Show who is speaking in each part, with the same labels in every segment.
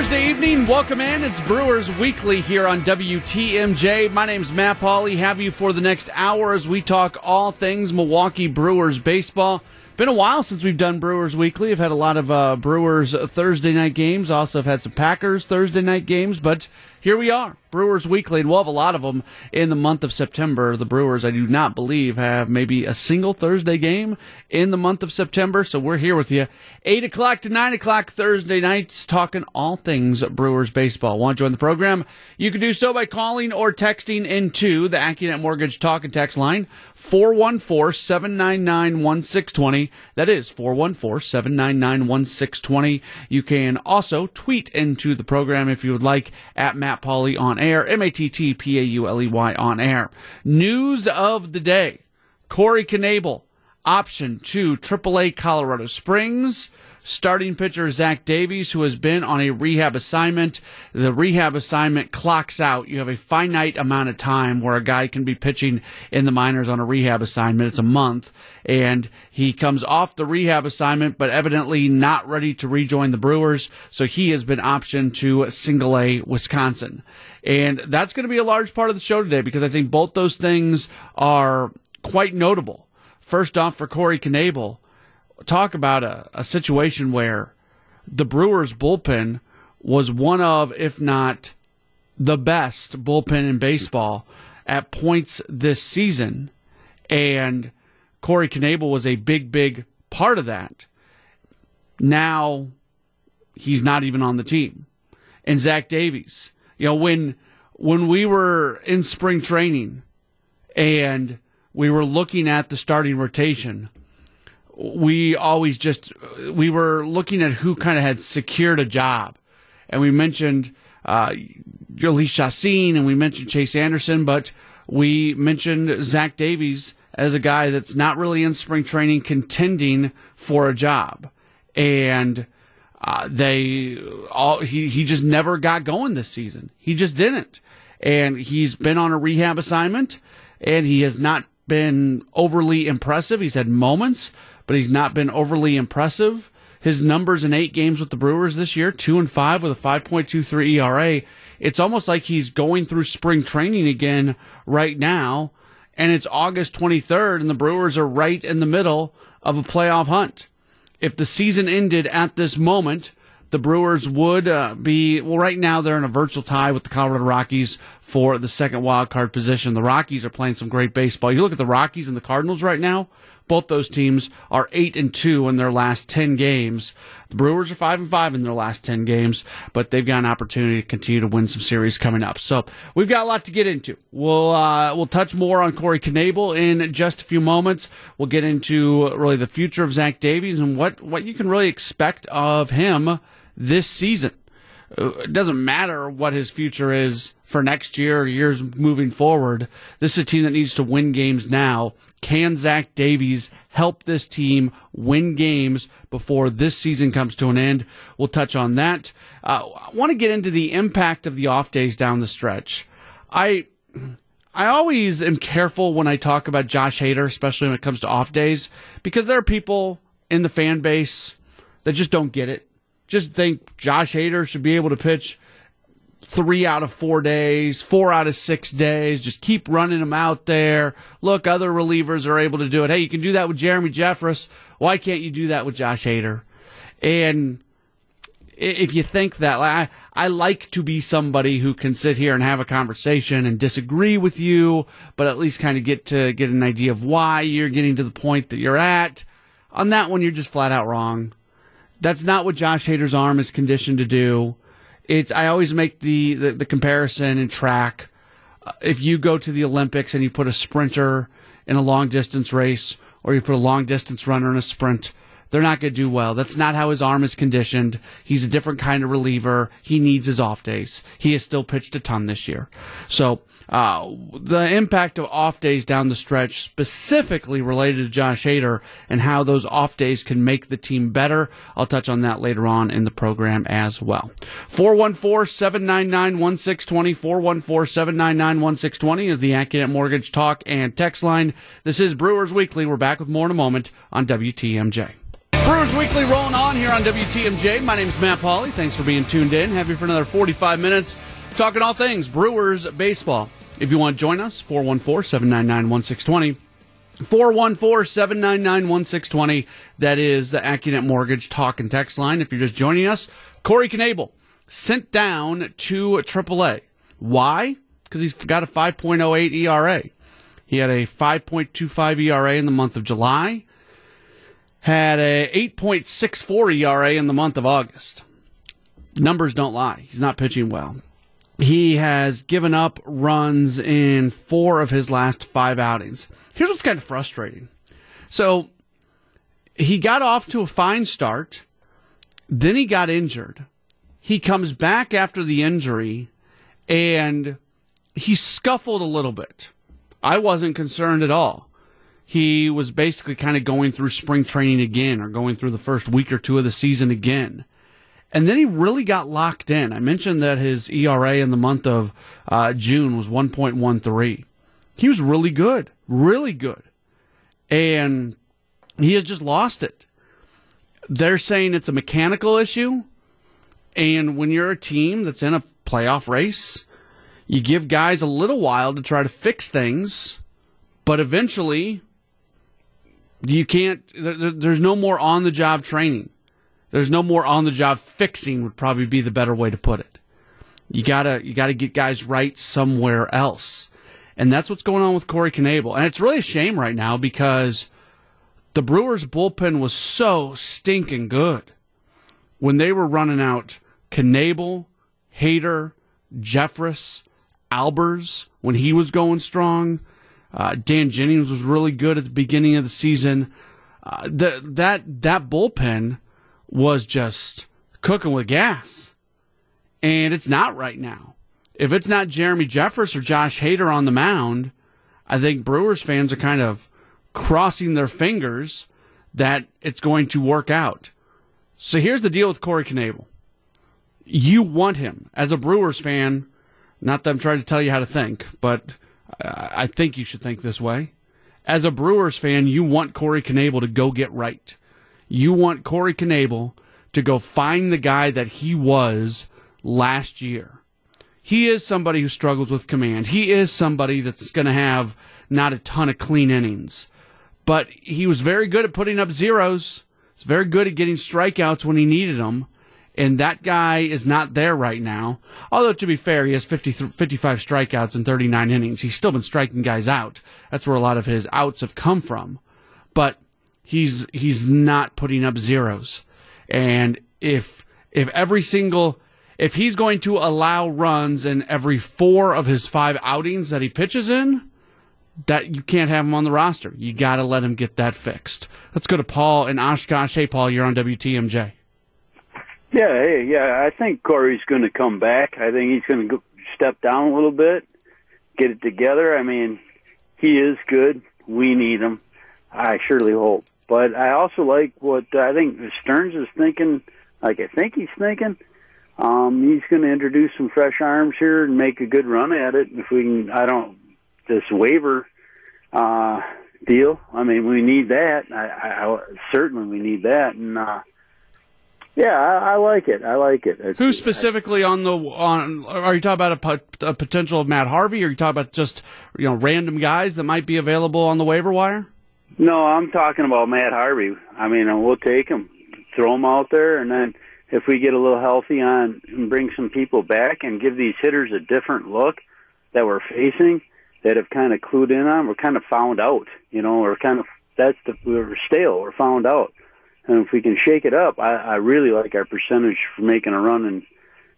Speaker 1: Thursday evening. Welcome in. It's Brewers Weekly here on WTMJ. My name's Matt Pauley. Have you for the next hour as we talk all things Milwaukee Brewers baseball. Been a while since we've done Brewers Weekly. I've had a lot of uh, Brewers Thursday night games. Also, have had some Packers Thursday night games, but here we are, Brewers Weekly, and we'll have a lot of them in the month of September. The Brewers, I do not believe, have maybe a single Thursday game in the month of September, so we're here with you. 8 o'clock to 9 o'clock Thursday nights, talking all things Brewers baseball. Want to join the program? You can do so by calling or texting into the AccuNet Mortgage Talk and Text line, 414-799-1620. That is 414-799-1620. You can also tweet into the program if you would like at Matt Matt Pauley on air, M A T T P A U L E Y on air. News of the day Corey Knebel, option to AAA Colorado Springs. Starting pitcher Zach Davies, who has been on a rehab assignment. The rehab assignment clocks out. You have a finite amount of time where a guy can be pitching in the minors on a rehab assignment. It's a month. And he comes off the rehab assignment, but evidently not ready to rejoin the Brewers. So he has been optioned to single A Wisconsin. And that's going to be a large part of the show today because I think both those things are quite notable. First off, for Corey Knebel, talk about a, a situation where the Brewers bullpen was one of, if not the best bullpen in baseball at points this season. And Corey Knebel was a big, big part of that. Now he's not even on the team. And Zach Davies, you know, when when we were in spring training and we were looking at the starting rotation, we always just we were looking at who kind of had secured a job, and we mentioned uh, Jhoulys Chacin and we mentioned Chase Anderson, but we mentioned Zach Davies as a guy that's not really in spring training contending for a job, and uh, they all he he just never got going this season. He just didn't, and he's been on a rehab assignment, and he has not been overly impressive. He's had moments but he's not been overly impressive. His numbers in eight games with the Brewers this year, two and five with a 5.23 ERA. It's almost like he's going through spring training again right now, and it's August 23rd, and the Brewers are right in the middle of a playoff hunt. If the season ended at this moment, the Brewers would uh, be well. Right now, they're in a virtual tie with the Colorado Rockies for the second wild card position. The Rockies are playing some great baseball. You look at the Rockies and the Cardinals right now. Both those teams are eight and two in their last ten games. The Brewers are five and five in their last ten games, but they've got an opportunity to continue to win some series coming up. So we've got a lot to get into. We'll uh, we'll touch more on Corey Knebel in just a few moments. We'll get into really the future of Zach Davies and what what you can really expect of him this season. Uh, it doesn't matter what his future is for next year or years moving forward. This is a team that needs to win games now can Zach Davies help this team win games before this season comes to an end? We'll touch on that. Uh, I want to get into the impact of the off days down the stretch. I I always am careful when I talk about Josh Hader, especially when it comes to off days, because there are people in the fan base that just don't get it. Just think Josh Hader should be able to pitch three out of four days, four out of six days. Just keep running them out there. Look, other relievers are able to do it. Hey, you can do that with Jeremy Jeffress. Why can't you do that with Josh Hader? And if you think that, I, I like to be somebody who can sit here and have a conversation and disagree with you, but at least kind of get to get an idea of why you're getting to the point that you're at. On that one, you're just flat out wrong. That's not what Josh Hader's arm is conditioned to do it's I always make the, the, the comparison in track. If you go to the Olympics and you put a sprinter in a long distance race, or you put a long distance runner in a sprint, they're not going to do well. That's not how his arm is conditioned. He's a different kind of reliever. He needs his off days. He has still pitched a ton this year. So uh, the impact of off days down the stretch, specifically related to Josh Hader and how those off days can make the team better. I'll touch on that later on in the program as well. 414 799 1620. 414 799 1620 is the AccuNet Mortgage Talk and Text line. This is Brewers Weekly. We're back with more in a moment on WTMJ. Brewers Weekly rolling on here on WTMJ. My name is Matt Pauley. Thanks for being tuned in. You for another 45 minutes talking all things Brewers baseball. If you want to join us, 414 799 1620. 414 799 1620. That is the AccuNet Mortgage talk and text line. If you're just joining us, Corey Knebel sent down to AAA. Why? Because he's got a 5.08 ERA. He had a 5.25 ERA in the month of July had a 8.64 ERA in the month of August. Numbers don't lie. He's not pitching well. He has given up runs in four of his last five outings. Here's what's kind of frustrating. So he got off to a fine start, then he got injured. He comes back after the injury and he scuffled a little bit. I wasn't concerned at all he was basically kind of going through spring training again or going through the first week or two of the season again. And then he really got locked in. I mentioned that his ERA in the month of uh, June was 1.13. He was really good, really good. And he has just lost it. They're saying it's a mechanical issue. And when you're a team that's in a playoff race, you give guys a little while to try to fix things. But eventually, you can't, there's no more on the job training. There's no more on the job fixing would probably be the better way to put it. You gotta, you gotta get guys right somewhere else. And that's what's going on with Corey Knebel. And it's really a shame right now because the Brewers bullpen was so stinking good when they were running out Knebel, Hader, Jeffress, Albers when he was going strong. Uh, Dan Jennings was really good at the beginning of the season. Uh, the, that that bullpen was just cooking with gas, and it's not right now. If it's not Jeremy Jeffress or Josh Hader on the mound, I think Brewers fans are kind of crossing their fingers that it's going to work out. So here's the deal with Corey Knebel. You want him as a Brewers fan. Not that I'm trying to tell you how to think, but I think you should think this way. As a Brewers fan, you want Corey Knebel to go get right. You want Corey Knebel to go find the guy that he was last year. He is somebody who struggles with command. He is somebody that's going to have not a ton of clean innings. But he was very good at putting up zeros. He's very good at getting strikeouts when he needed them and that guy is not there right now. Although, to be fair, he has 50, 55 strikeouts in 39 innings. He's still been striking guys out. That's where a lot of his outs have come from. But he's he's not putting up zeros. And if if every single if he's going to allow runs in every four of his five outings that he pitches in, that you can't have him on the roster. You got to let him get that fixed. Let's go to Paul in Oshkosh. Hey, Paul, you're on WTMJ.
Speaker 2: Yeah, hey, yeah, I think Corey's going to come back. I think he's going to step down a little bit, get it together. I mean, he is good. We need him. I surely hope. But I also like what I think Stearns is thinking. Like I think he's thinking, um, he's going to introduce some fresh arms here and make a good run at it. If we can, I don't this waiver uh, deal. I mean, we need that. I, I, certainly we need that, and uh, yeah, I, I like it. I like it. It's,
Speaker 1: Who specifically on the on? Are you talking about a, a potential of Matt Harvey, or are you talking about just you know random guys that might be available on the waiver wire?
Speaker 2: No, I'm talking about Matt Harvey. I mean, uh, we'll take him, throw him out there, and then if we get a little healthy on and bring some people back and give these hitters a different look that we're facing, that have kind of clued in on, we're kind of found out. You know, we're kind of that's the we're stale. We're found out. And if we can shake it up, I, I really like our percentage for making a run and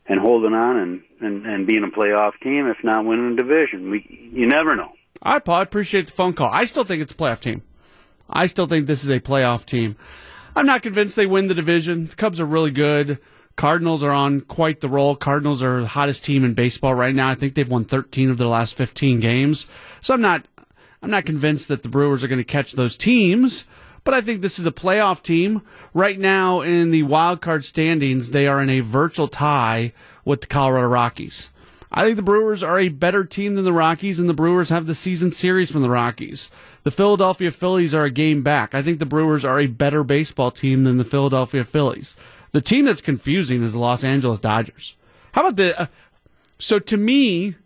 Speaker 2: and holding on and, and, and being a playoff team, if not winning a division. We you never know.
Speaker 1: All right, Paul. I appreciate the phone call. I still think it's a playoff team. I still think this is a playoff team. I'm not convinced they win the division. The Cubs are really good. Cardinals are on quite the roll. Cardinals are the hottest team in baseball right now. I think they've won 13 of their last 15 games. So I'm not I'm not convinced that the Brewers are going to catch those teams. But I think this is a playoff team. Right now in the wild card standings, they are in a virtual tie with the Colorado Rockies. I think the Brewers are a better team than the Rockies, and the Brewers have the season series from the Rockies. The Philadelphia Phillies are a game back. I think the Brewers are a better baseball team than the Philadelphia Phillies. The team that's confusing is the Los Angeles Dodgers. How about the. Uh, so to me,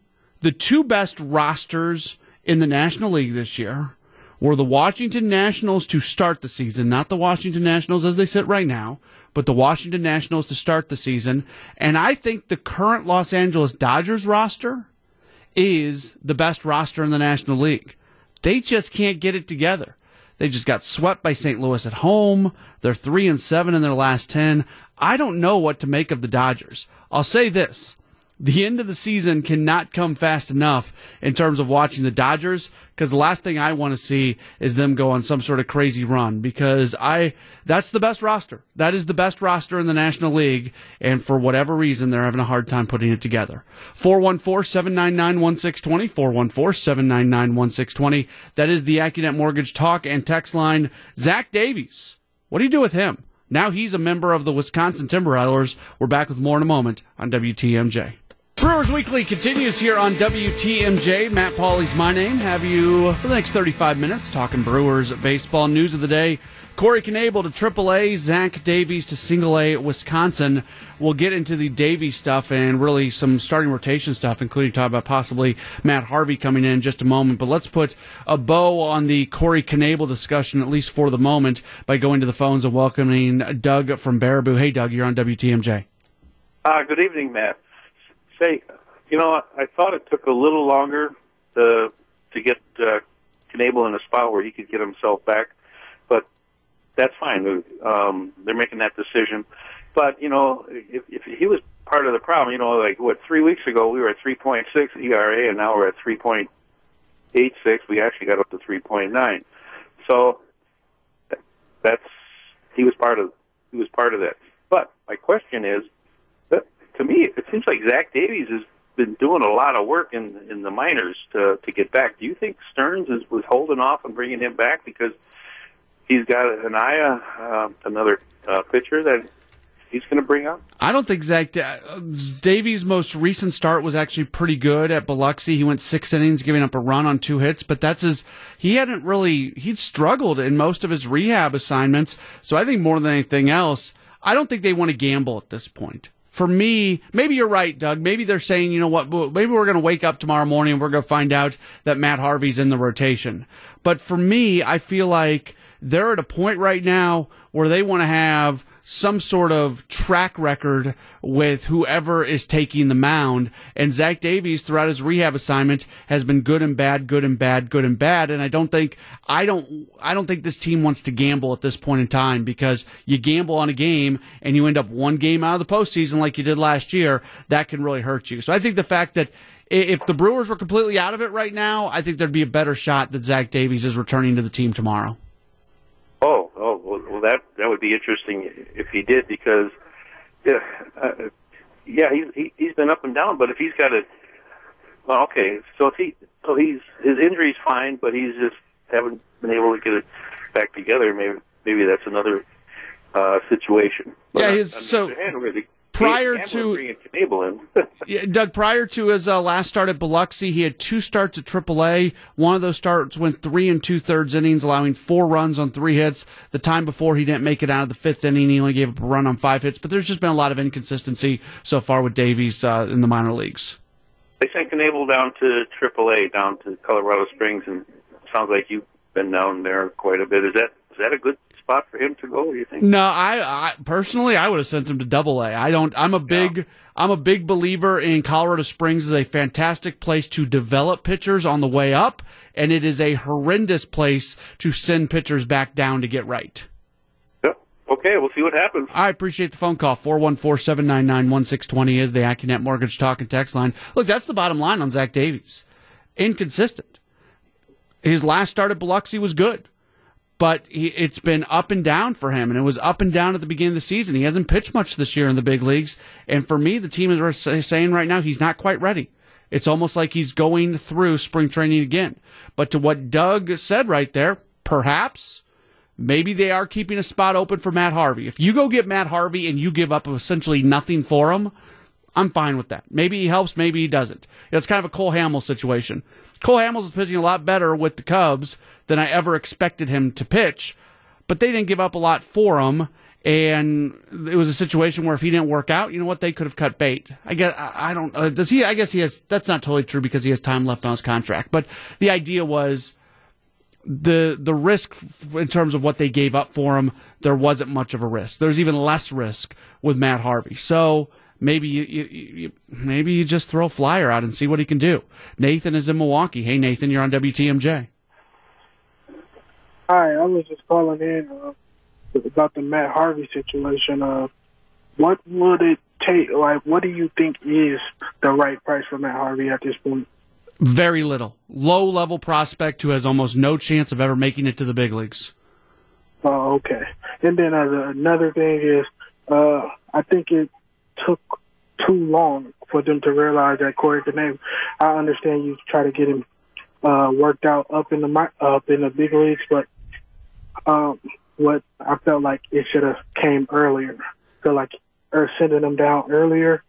Speaker 1: the two best rosters in the National League this year were the Washington Nationals to start the season, not the Washington Nationals as they sit right now, but the Washington Nationals to start the season. And I think the current Los Angeles Dodgers roster is the best roster in the National League. They just can't get it together. They just got swept by St. Louis at home. They're three and seven in their last 10. I don't know what to make of the Dodgers. I'll say this. The end of the season cannot come fast enough in terms of watching the Dodgers because the last thing I want to see is them go on some sort of crazy run because I that's the best roster. That is the best roster in the National League and for whatever reason they're having a hard time putting it together. 414-799-1620 414-799-1620 that is the AccuNet Mortgage talk and text line. Zach Davies. What do you do with him? Now he's a member of the Wisconsin Timber Rattlers. We're back with more in a moment on WTMJ. Brewers Weekly continues here on WTMJ. Matt Pauley's my name. Have you for the next 35 minutes talking Brewers baseball news of the day. Corey Knebel to AAA, Zach Davies to Single A, Wisconsin. We'll get into the Davies stuff and really some starting rotation stuff, including talk about possibly Matt Harvey coming in, in just a moment. But let's put a bow on the Corey Knebel discussion, at least for the moment, by going to the phones and welcoming Doug from Baraboo. Hey, Doug, you're on WTMJ.
Speaker 3: Uh, good evening, Matt say, you know, I thought it took a little longer to to get uh, Knebel in a spot where he could get himself back, but that's fine. Um, they're making that decision. But you know, if, if he was part of the problem, you know, like what three weeks ago we were at 3.6 ERA, and now we're at 3.86. We actually got up to 3.9. So that's he was part of he was part of that. But my question is, to me, it seems like Zach Davies has been doing a lot of work in in the minors to to get back. Do you think Stearns is was holding off on bringing him back because he's got an eye uh, another uh, pitcher that he's going to bring up?
Speaker 1: I don't think Zach Davies' most recent start was actually pretty good at Biloxi. He went six innings, giving up a run on two hits, but that's his. He hadn't really he'd struggled in most of his rehab assignments. So I think more than anything else, I don't think they want to gamble at this point for me, maybe you're right, Doug. Maybe they're saying, you know what, maybe we're going to wake up tomorrow morning and we're going to find out that Matt Harvey's in the rotation. But for me, I feel like they're at a point right now where they want to have some sort of track record with whoever is taking the mound. And Zach Davies, throughout his rehab assignment, has been good and bad, good and bad, good and bad. And I don't think I don't I don't think this team wants to gamble at this point in time because you gamble on a game and you end up one game out of the postseason like you did last year. That can really hurt you. So I think the fact that if the Brewers were completely out of it right now, I think there'd be a better shot that Zach Davies is returning to the team tomorrow.
Speaker 3: Oh, that that would be interesting if he did because, yeah, uh, yeah, he's he, he's been up and down. But if he's got a, well, okay, so if he, so he's his injury's fine, but he's just haven't been able to get it back together. Maybe maybe that's another uh, situation.
Speaker 1: But yeah, his so. Hand, prior to yeah, Doug, prior to his uh, last start at Biloxi, he had two starts at AAA. One of those starts went three and two thirds innings, allowing four runs on three hits. The time before, he didn't make it out of the fifth inning. He only gave up a run on five hits. But there's just been a lot of inconsistency so far with Davies uh, in the minor leagues.
Speaker 3: They sent Knebel down to AAA, down to Colorado Springs, and sounds like you've been down there quite a bit. Is that is that a good spot for him to go? You think?
Speaker 1: No, I, I personally I would have sent him to Double A. I don't. I'm a big. Yeah. I'm a big believer in Colorado Springs is a fantastic place to develop pitchers on the way up, and it is a horrendous place to send pitchers back down to get right.
Speaker 3: Okay, we'll see what happens.
Speaker 1: I appreciate the phone call. 414-799-1620 is the AccuNet Mortgage Talk and Text line. Look, that's the bottom line on Zach Davies. Inconsistent. His last start at Biloxi was good but he, it's been up and down for him, and it was up and down at the beginning of the season. He hasn't pitched much this year in the big leagues, and for me, the team is saying right now he's not quite ready. It's almost like he's going through spring training again. But to what Doug said right there, perhaps maybe they are keeping a spot open for Matt Harvey. If you go get Matt Harvey and you give up essentially nothing for him, I'm fine with that. Maybe he helps, maybe he doesn't. It's kind of a Cole Hamels situation. Cole Hamels is pitching a lot better with the Cubs than I ever expected him to pitch, but they didn't give up a lot for him. And it was a situation where if he didn't work out, you know what? They could have cut bait. I guess I, don't. Uh, does he? I guess he has. That's not totally true because he has time left on his contract. But the idea was the the risk in terms of what they gave up for him. There wasn't much of a risk. There's even less risk with Matt Harvey. So maybe you, you, you, maybe you just throw a flyer out and see what he can do. Nathan is in Milwaukee. Hey Nathan, you're on WTMJ.
Speaker 4: Hi, I was just calling in uh, about the Matt Harvey situation. Uh, what would it take? Like, what do you think is the right price for Matt Harvey at this point?
Speaker 1: Very little. Low level prospect who has almost no chance of ever making it to the big leagues.
Speaker 4: Oh, okay. And then uh, another thing is, uh, I think it took too long for them to realize that Corey Knebel. I understand you try to get him uh, worked out up in the up in the big leagues, but um, what I felt like it should have came earlier. So like, or sending them down earlier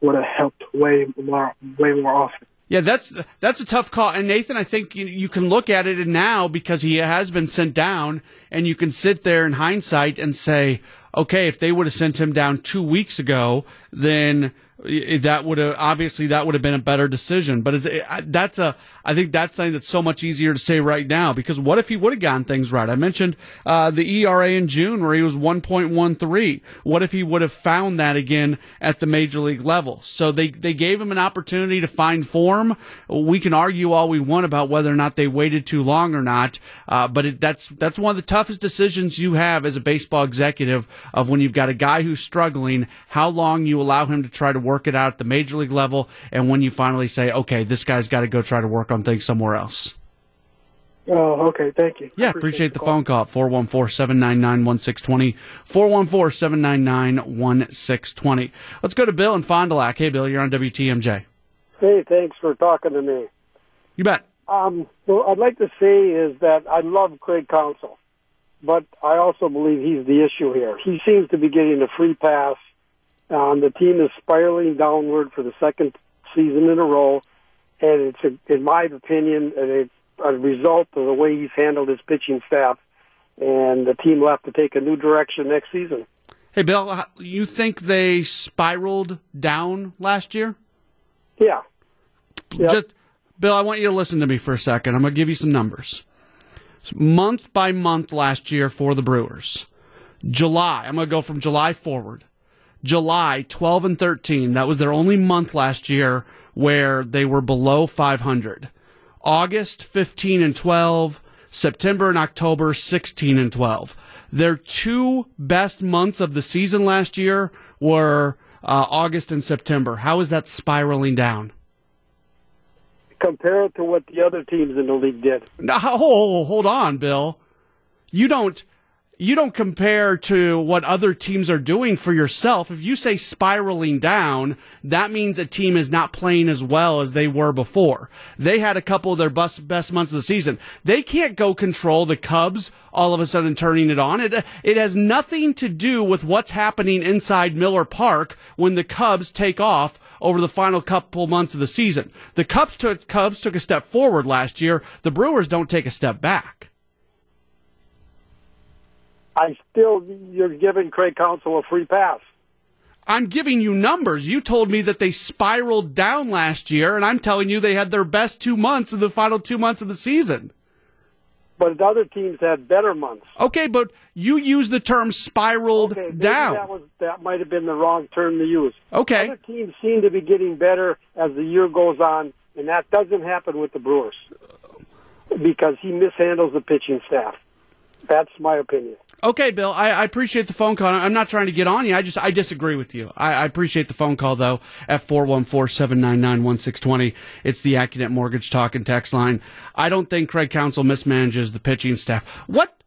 Speaker 4: would have helped way more, way more often.
Speaker 1: Yeah, that's that's a tough call. And Nathan, I think you, you can look at it now because he has been sent down, and you can sit there in hindsight and say, okay, if they would have sent him down two weeks ago, then that would have obviously that would have been a better decision. But it, that's a I think that's something that's so much easier to say right now because what if he would have gotten things right? I mentioned uh, the ERA in June where he was 1.13. What if he would have found that again at the major league level? So they they gave him an opportunity to find form. We can argue all we want about whether or not they waited too long or not, uh, but it, that's that's one of the toughest decisions you have as a baseball executive of when you've got a guy who's struggling, how long you allow him to try to work it out at the major league level, and when you finally say, okay, this guy's got to go try to work on things somewhere else.
Speaker 4: Oh, okay. Thank you.
Speaker 1: Yeah, appreciate, appreciate the, the phone call. 414-799-1620. 414-799-1620. Let's go to Bill in Fond du Lac. Hey, Bill, you're on WTMJ.
Speaker 5: Hey, thanks for talking to me.
Speaker 1: You bet.
Speaker 5: Um, well, I'd like to say is that I love Craig Counsell, but I also believe he's the issue here. He seems to be getting a free pass. Um, the team is spiraling downward for the second season in a row and it's, a, in my opinion, a, a result of the way he's handled his pitching staff. And the team will have to take a new direction next season.
Speaker 1: Hey, Bill, you think they spiraled down last year?
Speaker 5: Yeah.
Speaker 1: Yep. Just, Bill, I want you to listen to me for a second. I'm going to give you some numbers. Month by month last year for the Brewers. July, I'm going to go from July forward. July 12 and 13, that was their only month last year where they were below 500. August 15 and 12, September and October 16 and 12. Their two best months of the season last year were uh, August and September. How is that spiraling down?
Speaker 5: Compare it to what the other teams in the league did.
Speaker 1: No, hold on, Bill. You don't you don't compare to what other teams are doing for yourself. If you say spiraling down, that means a team is not playing as well as they were before. They had a couple of their best, best months of the season. They can't go control the Cubs all of a sudden turning it on. It, it has nothing to do with what's happening inside Miller Park when the Cubs take off over the final couple months of the season. The Cubs took, Cubs took a step forward last year. The Brewers don't take a step back.
Speaker 5: I still, you're giving Craig Counsell a free pass.
Speaker 1: I'm giving you numbers. You told me that they spiraled down last year, and I'm telling you they had their best two months in the final two months of the season.
Speaker 5: But other teams had better months.
Speaker 1: Okay, but you used the term spiraled
Speaker 5: okay,
Speaker 1: down.
Speaker 5: That was that might have been the wrong term to use.
Speaker 1: Okay.
Speaker 5: Other teams seem to be getting better as the year goes on, and that doesn't happen with the Brewers because he mishandles the pitching staff. That's my opinion.
Speaker 1: Okay, Bill, I, I, appreciate the phone call. I'm not trying to get on you. I just I disagree with you. I, I appreciate the phone call though at 414-799-1620. It's the AccuNet Mortgage Talk and Text line. I don't think Craig Counsell mismanages the pitching staff. What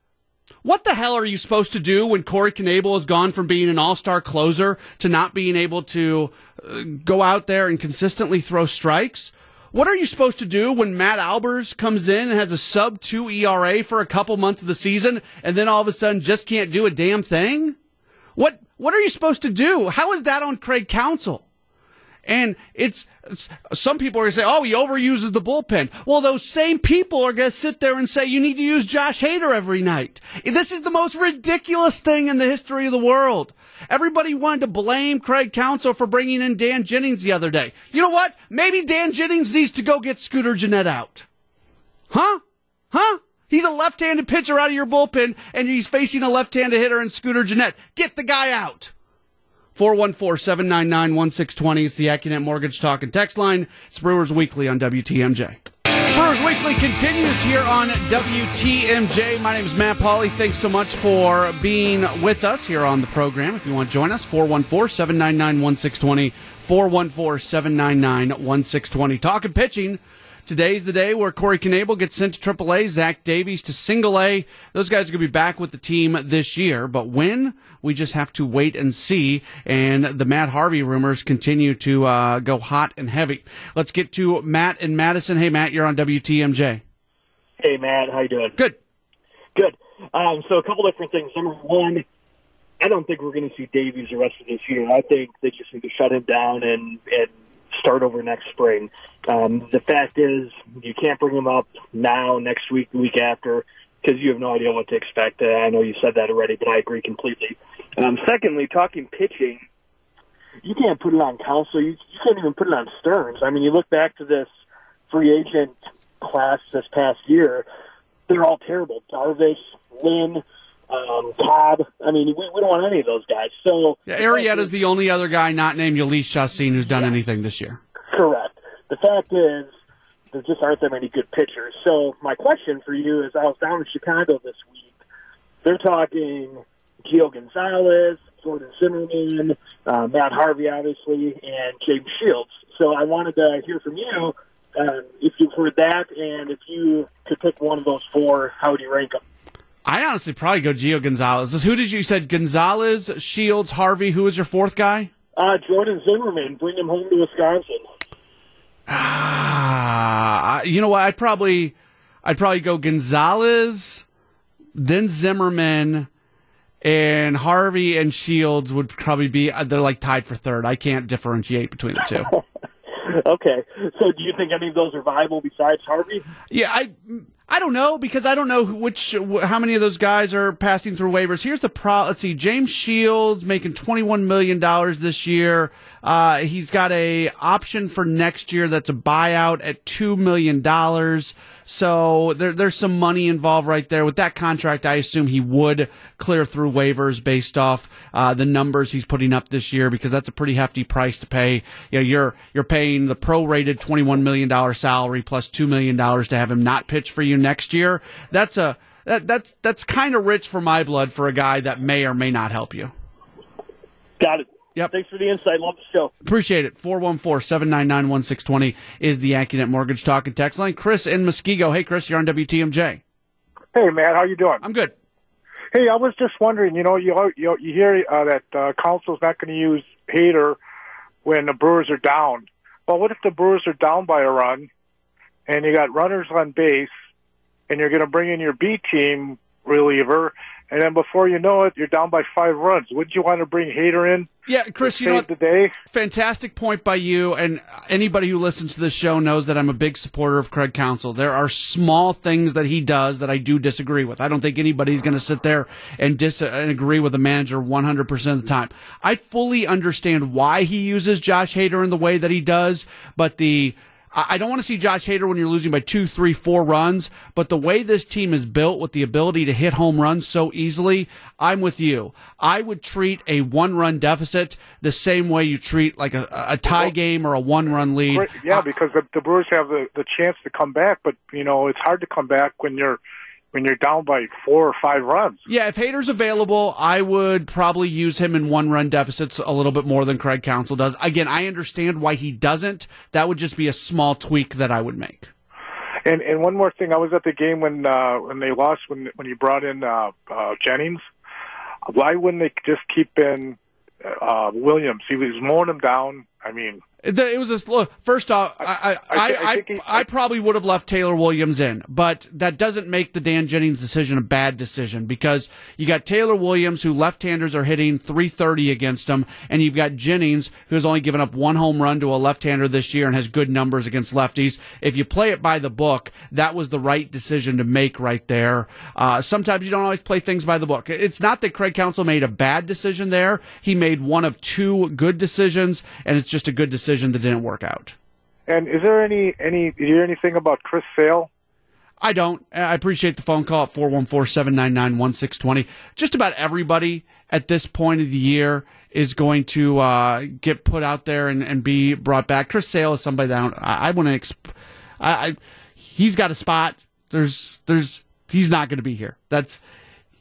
Speaker 1: what the hell are you supposed to do when Corey Knebel has gone from being an all-star closer to not being able to uh, go out there and consistently throw strikes? What are you supposed to do when Matt Albers comes in and has a sub two ERA for a couple months of the season and then all of a sudden just can't do a damn thing? What what are you supposed to do? How is that on Craig Counsell? And it's some people are going to say, "Oh, he overuses the bullpen." Well, those same people are going to sit there and say, "You need to use Josh Hader every night." This is the most ridiculous thing in the history of the world. Everybody wanted to blame Craig Counsell for bringing in Dan Jennings the other day. You know what? Maybe Dan Jennings needs to go get Scooter Gennett out. Huh? Huh? He's a left-handed pitcher out of your bullpen, and he's facing a left-handed hitter in Scooter Gennett. Get the guy out. 414-799-1620. It's the Accunet Mortgage Talk and Text line. It's Brewers Weekly on WTMJ. Brewers Weekly continues here on WTMJ. My name is Matt Pauley. Thanks so much for being with us here on the program. If you want to join us, 414-799-1620, 414-799-1620. Talking pitching. Today's the day where Corey Knebel gets sent to AAA, Zach Davies to Single A. Those guys are going to be back with the team this year, but when? We just have to wait and see. And the Matt Harvey rumors continue to uh, go hot and heavy. Let's get to Matt and Madison. Hey, Matt, you're on WTMJ.
Speaker 6: Hey, Matt, how you doing?
Speaker 1: Good.
Speaker 6: Good. Um, so a couple different things. Number one, I don't think we're going to see Davies the rest of this year. I think they just need to shut him down and and start over next spring. Um, the fact is, you can't bring him up now, next week, week after, because you have no idea what to expect. Uh, I know you said that already, but I agree completely. Um, secondly, talking pitching, you can't put it on Counsell. You, you can't even put it on Stearns. I mean, you look back to this free agent class this past year, they're all terrible. Darvish, Lynn, um, Todd. I mean, we, we don't want any of those guys. So
Speaker 1: yeah, Arrieta's the only other guy not named Jhoulys Chacin who's done yeah. anything this year.
Speaker 6: Correct. The fact is, there just aren't that many good pitchers. So my question for you is, I was down in Chicago this week. They're talking Gio Gonzalez, Jordan Zimmermann, uh, Matt Harvey, obviously, and James Shields. So I wanted to hear from you uh, if you've heard that, and if you could pick one of those four, how would you rank them?
Speaker 1: I honestly probably go Gio Gonzalez. Who did you, you said Gonzalez, Shields, Harvey? Who was your fourth guy?
Speaker 6: Uh, Jordan Zimmermann. Bring him home to Wisconsin.
Speaker 1: Ah, you know what? I'd probably, I'd probably go Gonzalez, then Zimmermann, and Harvey and Shields would probably be. They're like tied for third. I can't differentiate between the two.
Speaker 6: okay, so do you think any of those are viable besides Harvey?
Speaker 1: Yeah, I I don't know because I don't know which how many of those guys are passing through waivers. Here's the pro. Let's see, James Shields making 21 million dollars this year. Uh, he's got a option for next year that's a buyout at two million dollars. So there, there's some money involved right there with that contract. I assume he would clear through waivers based off uh, the numbers he's putting up this year because that's a pretty hefty price to pay. You know, you're you're paying the prorated 21 million dollar salary plus plus two million dollars to have him not pitch for you next year. That's a that, that's that's kind of rich for my blood for a guy that may or may not help you.
Speaker 6: Got it.
Speaker 1: Yep.
Speaker 6: Thanks for the insight. Love the show.
Speaker 1: Appreciate it. 414-799-1620 is the Accunet Mortgage Talk and Text line. Chris in Muskego. Hey, Chris, you're on WTMJ.
Speaker 7: Hey, man. How you doing?
Speaker 1: I'm good.
Speaker 7: Hey, I was just wondering, you know, you you, you hear uh, that uh, Counsell's not going to use Hader when the Brewers are down. Well, what if the Brewers are down by a run and you got runners on base and you're going to bring in your B team reliever and then before you know it, you're down by five runs. Wouldn't you want to bring Hader in?
Speaker 1: Yeah, Chris, you know?
Speaker 7: The day?
Speaker 1: Fantastic point by you. And anybody who listens to this show knows that I'm a big supporter of Craig Counsell. There are small things that he does that I do disagree with. I don't think anybody's going to sit there and, dis- and agree with the manager 100% of the time. I fully understand why he uses Josh Hader in the way that he does, but the I don't want to see Josh Hader when you're losing by two, three, four runs, but the way this team is built with the ability to hit home runs so easily, I'm with you. I would treat a one run deficit the same way you treat like a, a tie game or a one run lead.
Speaker 7: Yeah, because the, the Brewers have the, the chance to come back, but, you know, it's hard to come back when you're when you're down by four or five runs.
Speaker 1: Yeah, if Hader's available, I would probably use him in one run deficits a little bit more than Craig Counsell does. Again, I understand why he doesn't. That would just be a small tweak that I would make.
Speaker 7: And and one more thing, I was at the game when uh, when they lost when when you brought in uh, uh, Jennings. Why wouldn't they just keep in uh, Williams? He was mowing him down. I mean,
Speaker 1: It was a look. First off, I I,
Speaker 8: I
Speaker 1: I,
Speaker 8: I
Speaker 1: I,
Speaker 8: he-
Speaker 1: I probably would have left Taylor Williams in, but that doesn't make the Dan Jennings decision a bad decision because you got Taylor Williams, who left-handers are hitting 330 against him, and you've got Jennings, who has only given up one home run to a left-hander this year and has good numbers against lefties. If you play it by the book, that was the right decision to make right there. Uh, sometimes you don't always play things by the book. It's not that Craig Counsell made a bad decision there. He made one of two good decisions, and it's just a good decision that didn't work out.
Speaker 7: And is there any any? Do you hear anything about Chris Sale?
Speaker 1: I don't. I appreciate the phone call at 414-799-1620. Just about everybody at this point of the year is going to uh, get put out there and, and be brought back. Chris Sale is somebody that I, I, I want to. Exp- I, I, he's got a spot. There's, there's, he's not going to be here. That's,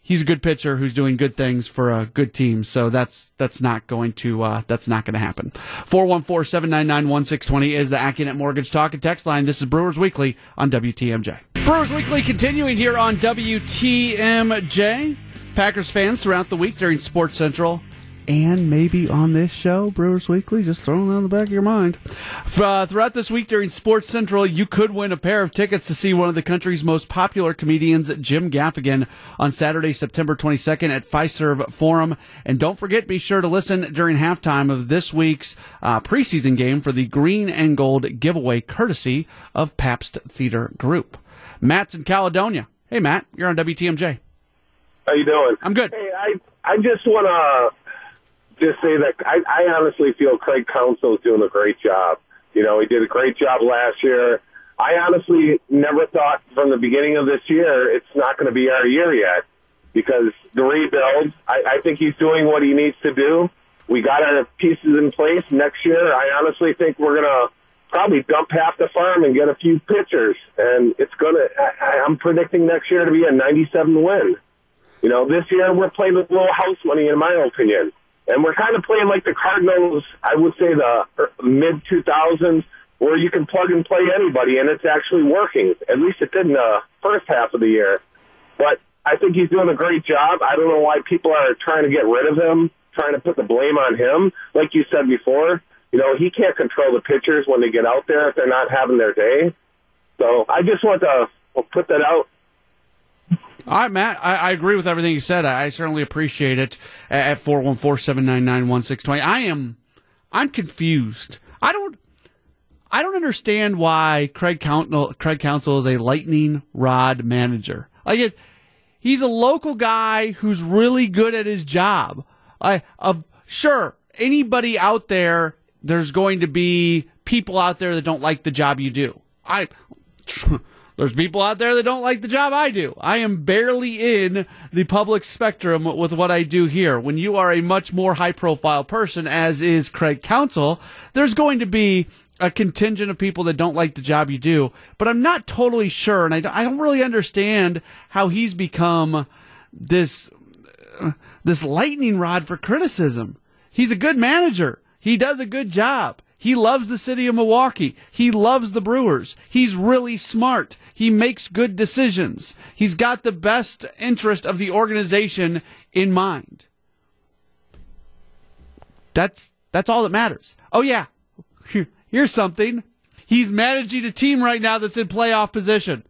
Speaker 1: he's a good pitcher who's doing good things for a good team. So that's that's not going to uh, that's not going to happen. 414-799-1620 is the Accunet Mortgage Talk and Text line. This is Brewers Weekly on WTMJ. Brewers Weekly continuing here on WTMJ. Packers fans throughout the week during Sports Central and maybe on this show, Brewers Weekly, just throwing it on the back of your mind. Uh, throughout this week during Sports Central, you could win a pair of tickets to see one of the country's most popular comedians, Jim Gaffigan, on Saturday, September 22nd at Fiserv Forum. And don't forget, be sure to listen during halftime of this week's uh, preseason game for the Green and Gold giveaway, courtesy of Pabst Theater Group. Matt's in Caledonia. Hey, Matt, you're on WTMJ.
Speaker 9: How you doing?
Speaker 1: I'm good.
Speaker 9: Hey, I I just want to just say that I, I honestly feel Craig Counsell is doing a great job. You know, he did a great job last year. I honestly never thought from the beginning of this year it's not going to be our year yet because the rebuild. I, I think he's doing what he needs to do. We got our pieces in place. Next year, I honestly think we're going to probably dump half the farm and get a few pitchers, and it's going to. I'm predicting next year to be a 97 win. You know, this year we're playing with little house money, in my opinion. And we're kind of playing like the Cardinals, I would say the er, mid 2000s, where you can plug and play anybody, and it's actually working. At least it did in uh, the first half of the year. But I think he's doing a great job. I don't know why people are trying to get rid of him, trying to put the blame on him. Like you said before, you know, he can't control the pitchers when they get out there if they're not having their day. So I just want to put that out
Speaker 1: All right, Matt. I, I agree with everything you said. I, I certainly appreciate it. At four one four seven nine nine one six twenty, I am, I'm confused. I don't, I don't understand why Craig Counsell, Craig Counsell is a lightning rod manager. Like it, he's a local guy who's really good at his job. I of sure anybody out there, there's going to be people out there that don't like the job you do. I. There's people out there that don't like the job I do. I am barely in the public spectrum with what I do here. When you are a much more high profile person, as is Craig Counsell, there's going to be a contingent of people that don't like the job you do. But I'm not totally sure, and I don't, really understand how he's become this this lightning rod for criticism. He's a good manager. He does a good job. He loves the city of Milwaukee. He loves the Brewers. He's really smart. He makes good decisions. He's got the best interest of the organization in mind. That's that's all that matters. Oh yeah. Here's something. He's managing a team right now that's in playoff position.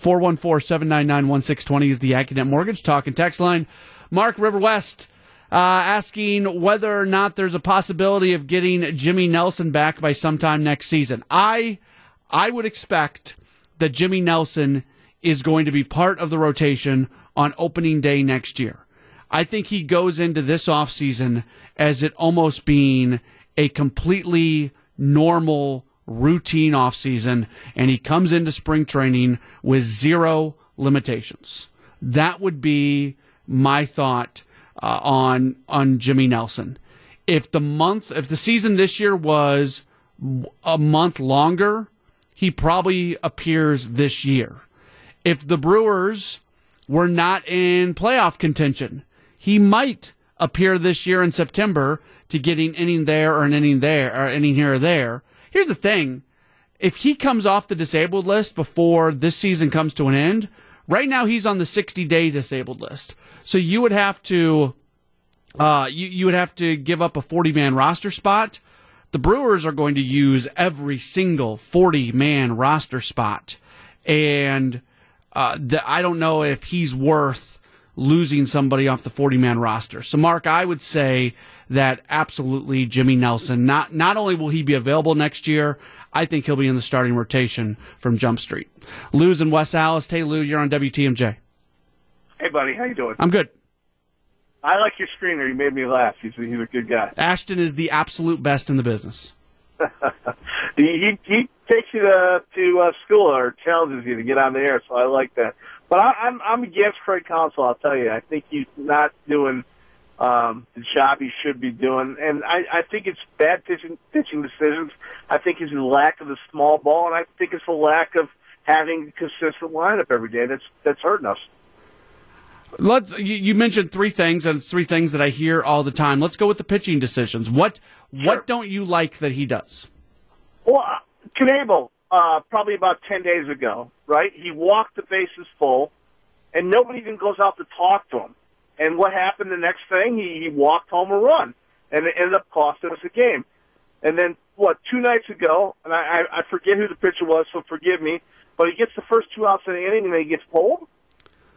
Speaker 1: 414-799-1620 is the Accunet Mortgage Talk and Text line. Mark River West uh, asking whether or not there's a possibility of getting Jimmy Nelson back by sometime next season. I I would expect that Jimmy Nelson is going to be part of the rotation on opening day next year. I think he goes into this offseason as it almost being a completely normal routine offseason and he comes into spring training with zero limitations. That would be my thought uh, on on Jimmy Nelson. If the month, if the season this year was a month longer, he probably appears this year. If the Brewers were not in playoff contention, he might appear this year in September to getting inning there or an inning there or inning here or there. Here's the thing. If he comes off the disabled list before this season comes to an end, right now he's on the 60 day disabled list. So you would have to, uh, you, you would have to give up a 40 man roster spot the Brewers are going to use every single 40 man roster spot. And uh, I don't know if he's worth losing somebody off the 40 man roster. So, Mark, I would say that absolutely Jimmy Nelson, not, not only will he be available next year, I think he'll be in the starting rotation from Jump Street. Lou's in West Allis. Hey, Lou, you're on WTMJ.
Speaker 8: Hey, buddy, how you doing?
Speaker 1: I'm good.
Speaker 8: I like your screener. You made me laugh. He's, he's a good guy.
Speaker 1: Ashton is the absolute best in the business.
Speaker 8: he, he takes you to, to uh, school or challenges you to get on the air, so I like that. But I, I'm I'm against Craig Counsell. I'll tell you. I think he's not doing um, the job he should be doing, and I, I think it's bad pitching pitching decisions. I think it's a lack of the small ball, and I think it's a lack of having a consistent lineup every day. That's that's hurting us.
Speaker 1: Let's. You, mentioned three things, and three things that I hear all the time. Let's go with the pitching decisions. What
Speaker 8: Sure.
Speaker 1: what don't you like that he does?
Speaker 8: Well, uh, Knebel, uh, probably about 10 days ago, right? He walked the bases full, and nobody even goes out to talk to him. And what happened the next thing? He, he walked home a run, and it ended up costing us a game. And then, what, two nights ago, and I, I, I forget who the pitcher was, so forgive me, but he gets the first two outs in the inning, and then he gets pulled?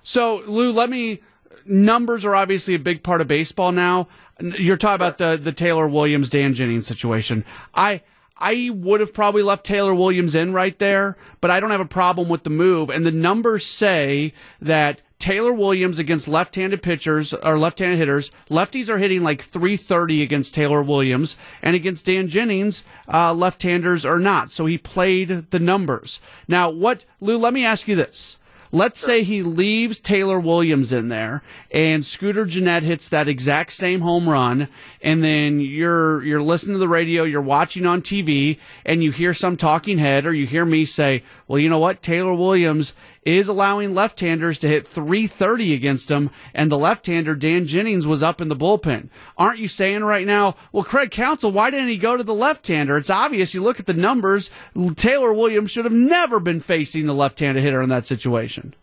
Speaker 1: So, Lou, let me. Numbers are obviously a big part of baseball now. You're talking about the the Taylor Williams Dan Jennings situation. I I would have probably left Taylor Williams in right there, but I don't have a problem with the move. And the numbers say that Taylor Williams against left-handed pitchers or left-handed hitters, lefties are hitting like 330 against Taylor Williams, and against Dan Jennings, uh, left-handers are not. So he played the numbers. Now, what Lou? Let me ask you this. Let's say he leaves Taylor Williams in there and Scooter Gennett hits that exact same home run and then you're you're listening to the radio, you're watching on TV and you hear some talking head or you hear me say, "Well, you know what? Taylor Williams is allowing left-handers to hit 330 against him and the left-hander Dan Jennings was up in the bullpen." Aren't you saying right now, "Well, Craig Counsell, why didn't he go to the left-hander?" It's obvious you look at the numbers, Taylor Williams should have never been facing the left-handed hitter in that situation.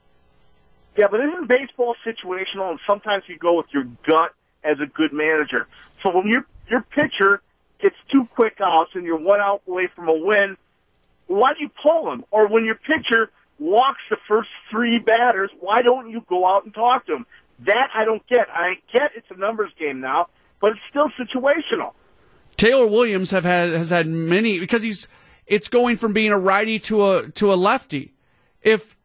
Speaker 8: Yeah, but isn't baseball situational, and sometimes you go with your gut as a good manager. So when your your pitcher gets two quick outs and you're one out away from a win, why do you pull him? Or when your pitcher walks the first three batters, why don't you go out and talk to him? That I don't get. I get it's a numbers game now, but it's still situational.
Speaker 1: Taylor Williams have had has had many because he's it's going from being a righty to a to a lefty. If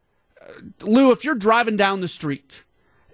Speaker 1: Lou, if you're driving down the street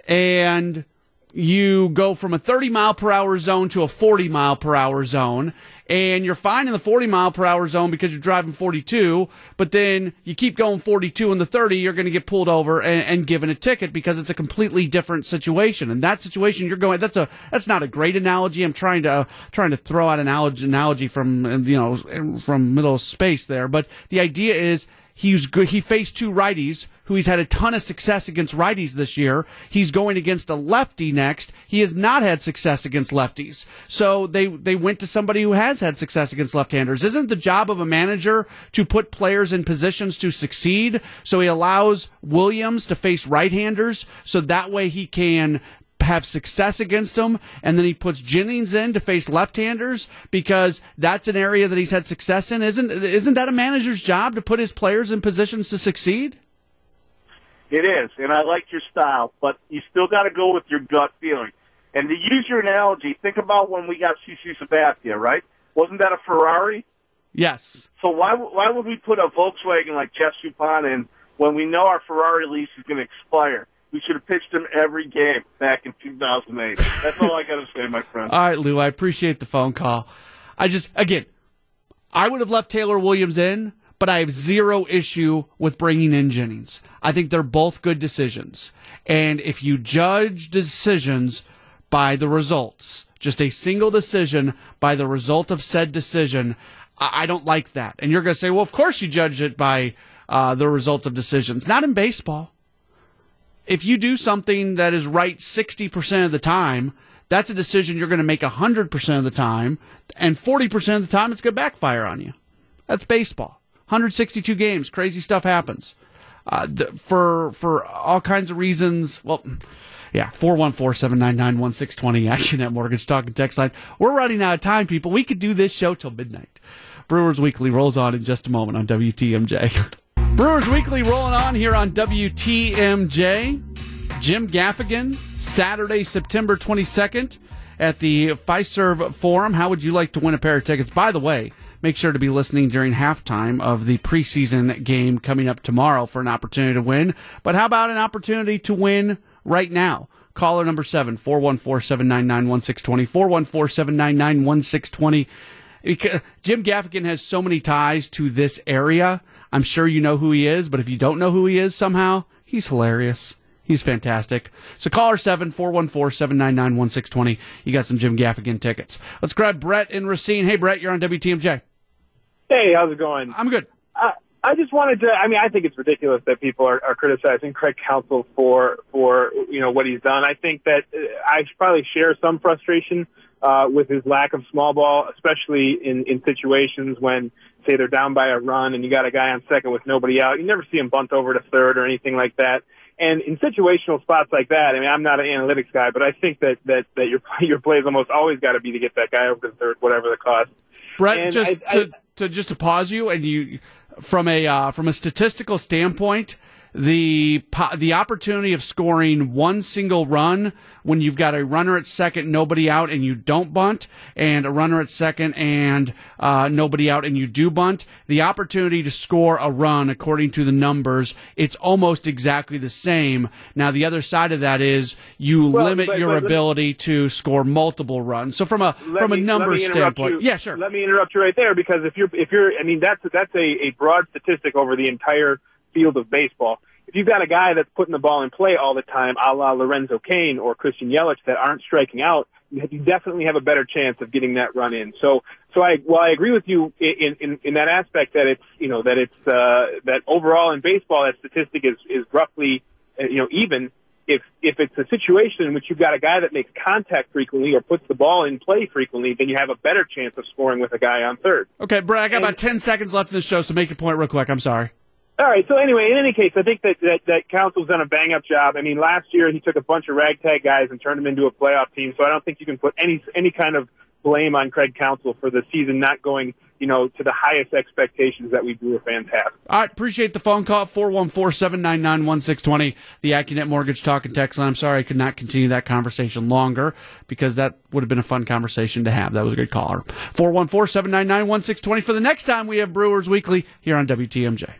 Speaker 1: and you go from a 30 mile per hour zone to a 40 mile per hour zone and you're fine in the 40 mile per hour zone because you're driving 42, but then you keep going 42 in the 30, you're going to get pulled over and, and given a ticket because it's a completely different situation. And that situation you're going, that's a, that's not a great analogy. I'm trying to, trying to throw out an analogy, analogy from, you know, from middle space there. But the idea is he's good. He faced two righties who he's had a ton of success against righties this year. He's going against a lefty next. He has not had success against lefties. So they, they went to somebody who has had success against left-handers. Isn't the job of a manager to put players in positions to succeed? So he allows Williams to face right-handers so that way he can have success against them, and then he puts Jennings in to face left-handers because that's an area that he's had success in. Isn't isn't that a manager's job to put his players in positions to succeed?
Speaker 8: It is, and I like your style, but you still got to go with your gut feeling. And to use your analogy, think about when we got CC Sabathia, right? Wasn't that a Ferrari?
Speaker 1: Yes.
Speaker 8: So why why would we put a Volkswagen like Jeff Suppan in when we know our Ferrari lease is going to expire? We should have pitched him every game back in 2008. That's all I got to say, my friend.
Speaker 1: All right, Lou, I appreciate the phone call. I just, again, I would have left Taylor Williams in, but I have zero issue with bringing in Jennings. I think they're both good decisions. And if you judge decisions by the results, just a single decision by the result of said decision, I, I don't like that. And you're going to say, well, of course you judge it by uh, the results of decisions. Not in baseball. If you do something that is right 60% of the time, that's a decision you're going to make 100% of the time, and 40% of the time it's going to backfire on you. That's baseball. 162 games, crazy stuff happens. uh, for for all kinds of reasons. Well, yeah, 414-799-1620, AccuNet Mortgage Talk and Text Line. We're running out of time, people. We could do this show till midnight. Brewers Weekly rolls on in just a moment on WTMJ. Brewers Weekly rolling on here on WTMJ. Jim Gaffigan, Saturday, September 22nd at the Fiserv Forum. How would you like to win a pair of tickets? By the way, make sure to be listening during halftime of the preseason game coming up tomorrow for an opportunity to win. But how about an opportunity to win right now? Caller number seven, 414-799-1620, 414-799-1620. Jim Gaffigan has so many ties to this area. I'm sure you know who he is, but if you don't know who he is somehow, he's hilarious. He's fantastic. So caller 7 414 799 1620. You got some Jim Gaffigan tickets. Let's grab Brett in Racine. Hey, Brett, you're on WTMJ.
Speaker 10: Hey, how's it going?
Speaker 1: I'm good.
Speaker 10: Uh, I just wanted to. I mean, I think it's ridiculous that people are, are criticizing Craig Counsell for for you know what he's done. I think that uh, I probably share some frustration uh, with his lack of small ball, especially in in situations when say they're down by a run and you got a guy on second with nobody out. You never see him bunt over to third or anything like that. And in situational spots like that, I mean, I'm not an analytics guy, but I think that that that your your plays almost always got to be to get that guy over to third, whatever the cost.
Speaker 1: Brett,
Speaker 10: And
Speaker 1: just
Speaker 10: I-
Speaker 1: to, to just to pause you and you from a uh, from a statistical standpoint, the the opportunity of scoring one single run when you've got a runner at second, nobody out, and you don't bunt, and a runner at second and uh, nobody out, and you do bunt, the opportunity to score a run according to the numbers, it's almost exactly the same. Now, the other side of that is you
Speaker 10: Well,
Speaker 1: limit
Speaker 10: but-
Speaker 1: your
Speaker 10: but me-
Speaker 1: ability to score multiple runs. So from a from a
Speaker 10: let
Speaker 1: numbers
Speaker 10: me interrupt
Speaker 1: standpoint,
Speaker 10: you.
Speaker 1: yeah, sure.
Speaker 10: Let me interrupt you right there because if you're if you're I mean that's that's a, a broad statistic over the entire field of baseball. If you've got a guy that's putting the ball in play all the time, a la Lorenzo Cain or Christian Yelich, that aren't striking out, you definitely have a better chance of getting that run in. So, so I well, I agree with you in in, in that aspect that it's you know that it's uh, that overall in baseball that statistic is is roughly uh, you know even. If if it's a situation in which you've got a guy that makes contact frequently or puts the ball in play frequently, then you have a better chance of scoring with a guy on third.
Speaker 1: Okay, Brett, I got about 10 seconds left in the show, so make your point real quick. I'm sorry.
Speaker 10: All right. So anyway, in any case, I think that that, that Counsell's done a bang up job. I mean, last year he took a bunch of ragtag guys and turned them into a playoff team. So I don't think you can put any any kind of blame on Craig Counsell for the season not going, you know, to the highest expectations that we Brewer fans have.
Speaker 1: Right, appreciate the phone call, 414-799-1620, the AccuNet Mortgage Talk and Text line. I'm sorry I could not continue that conversation longer because that would have been a fun conversation to have. That was a good caller. 414-799-1620 for the next time we have Brewers Weekly here on WTMJ.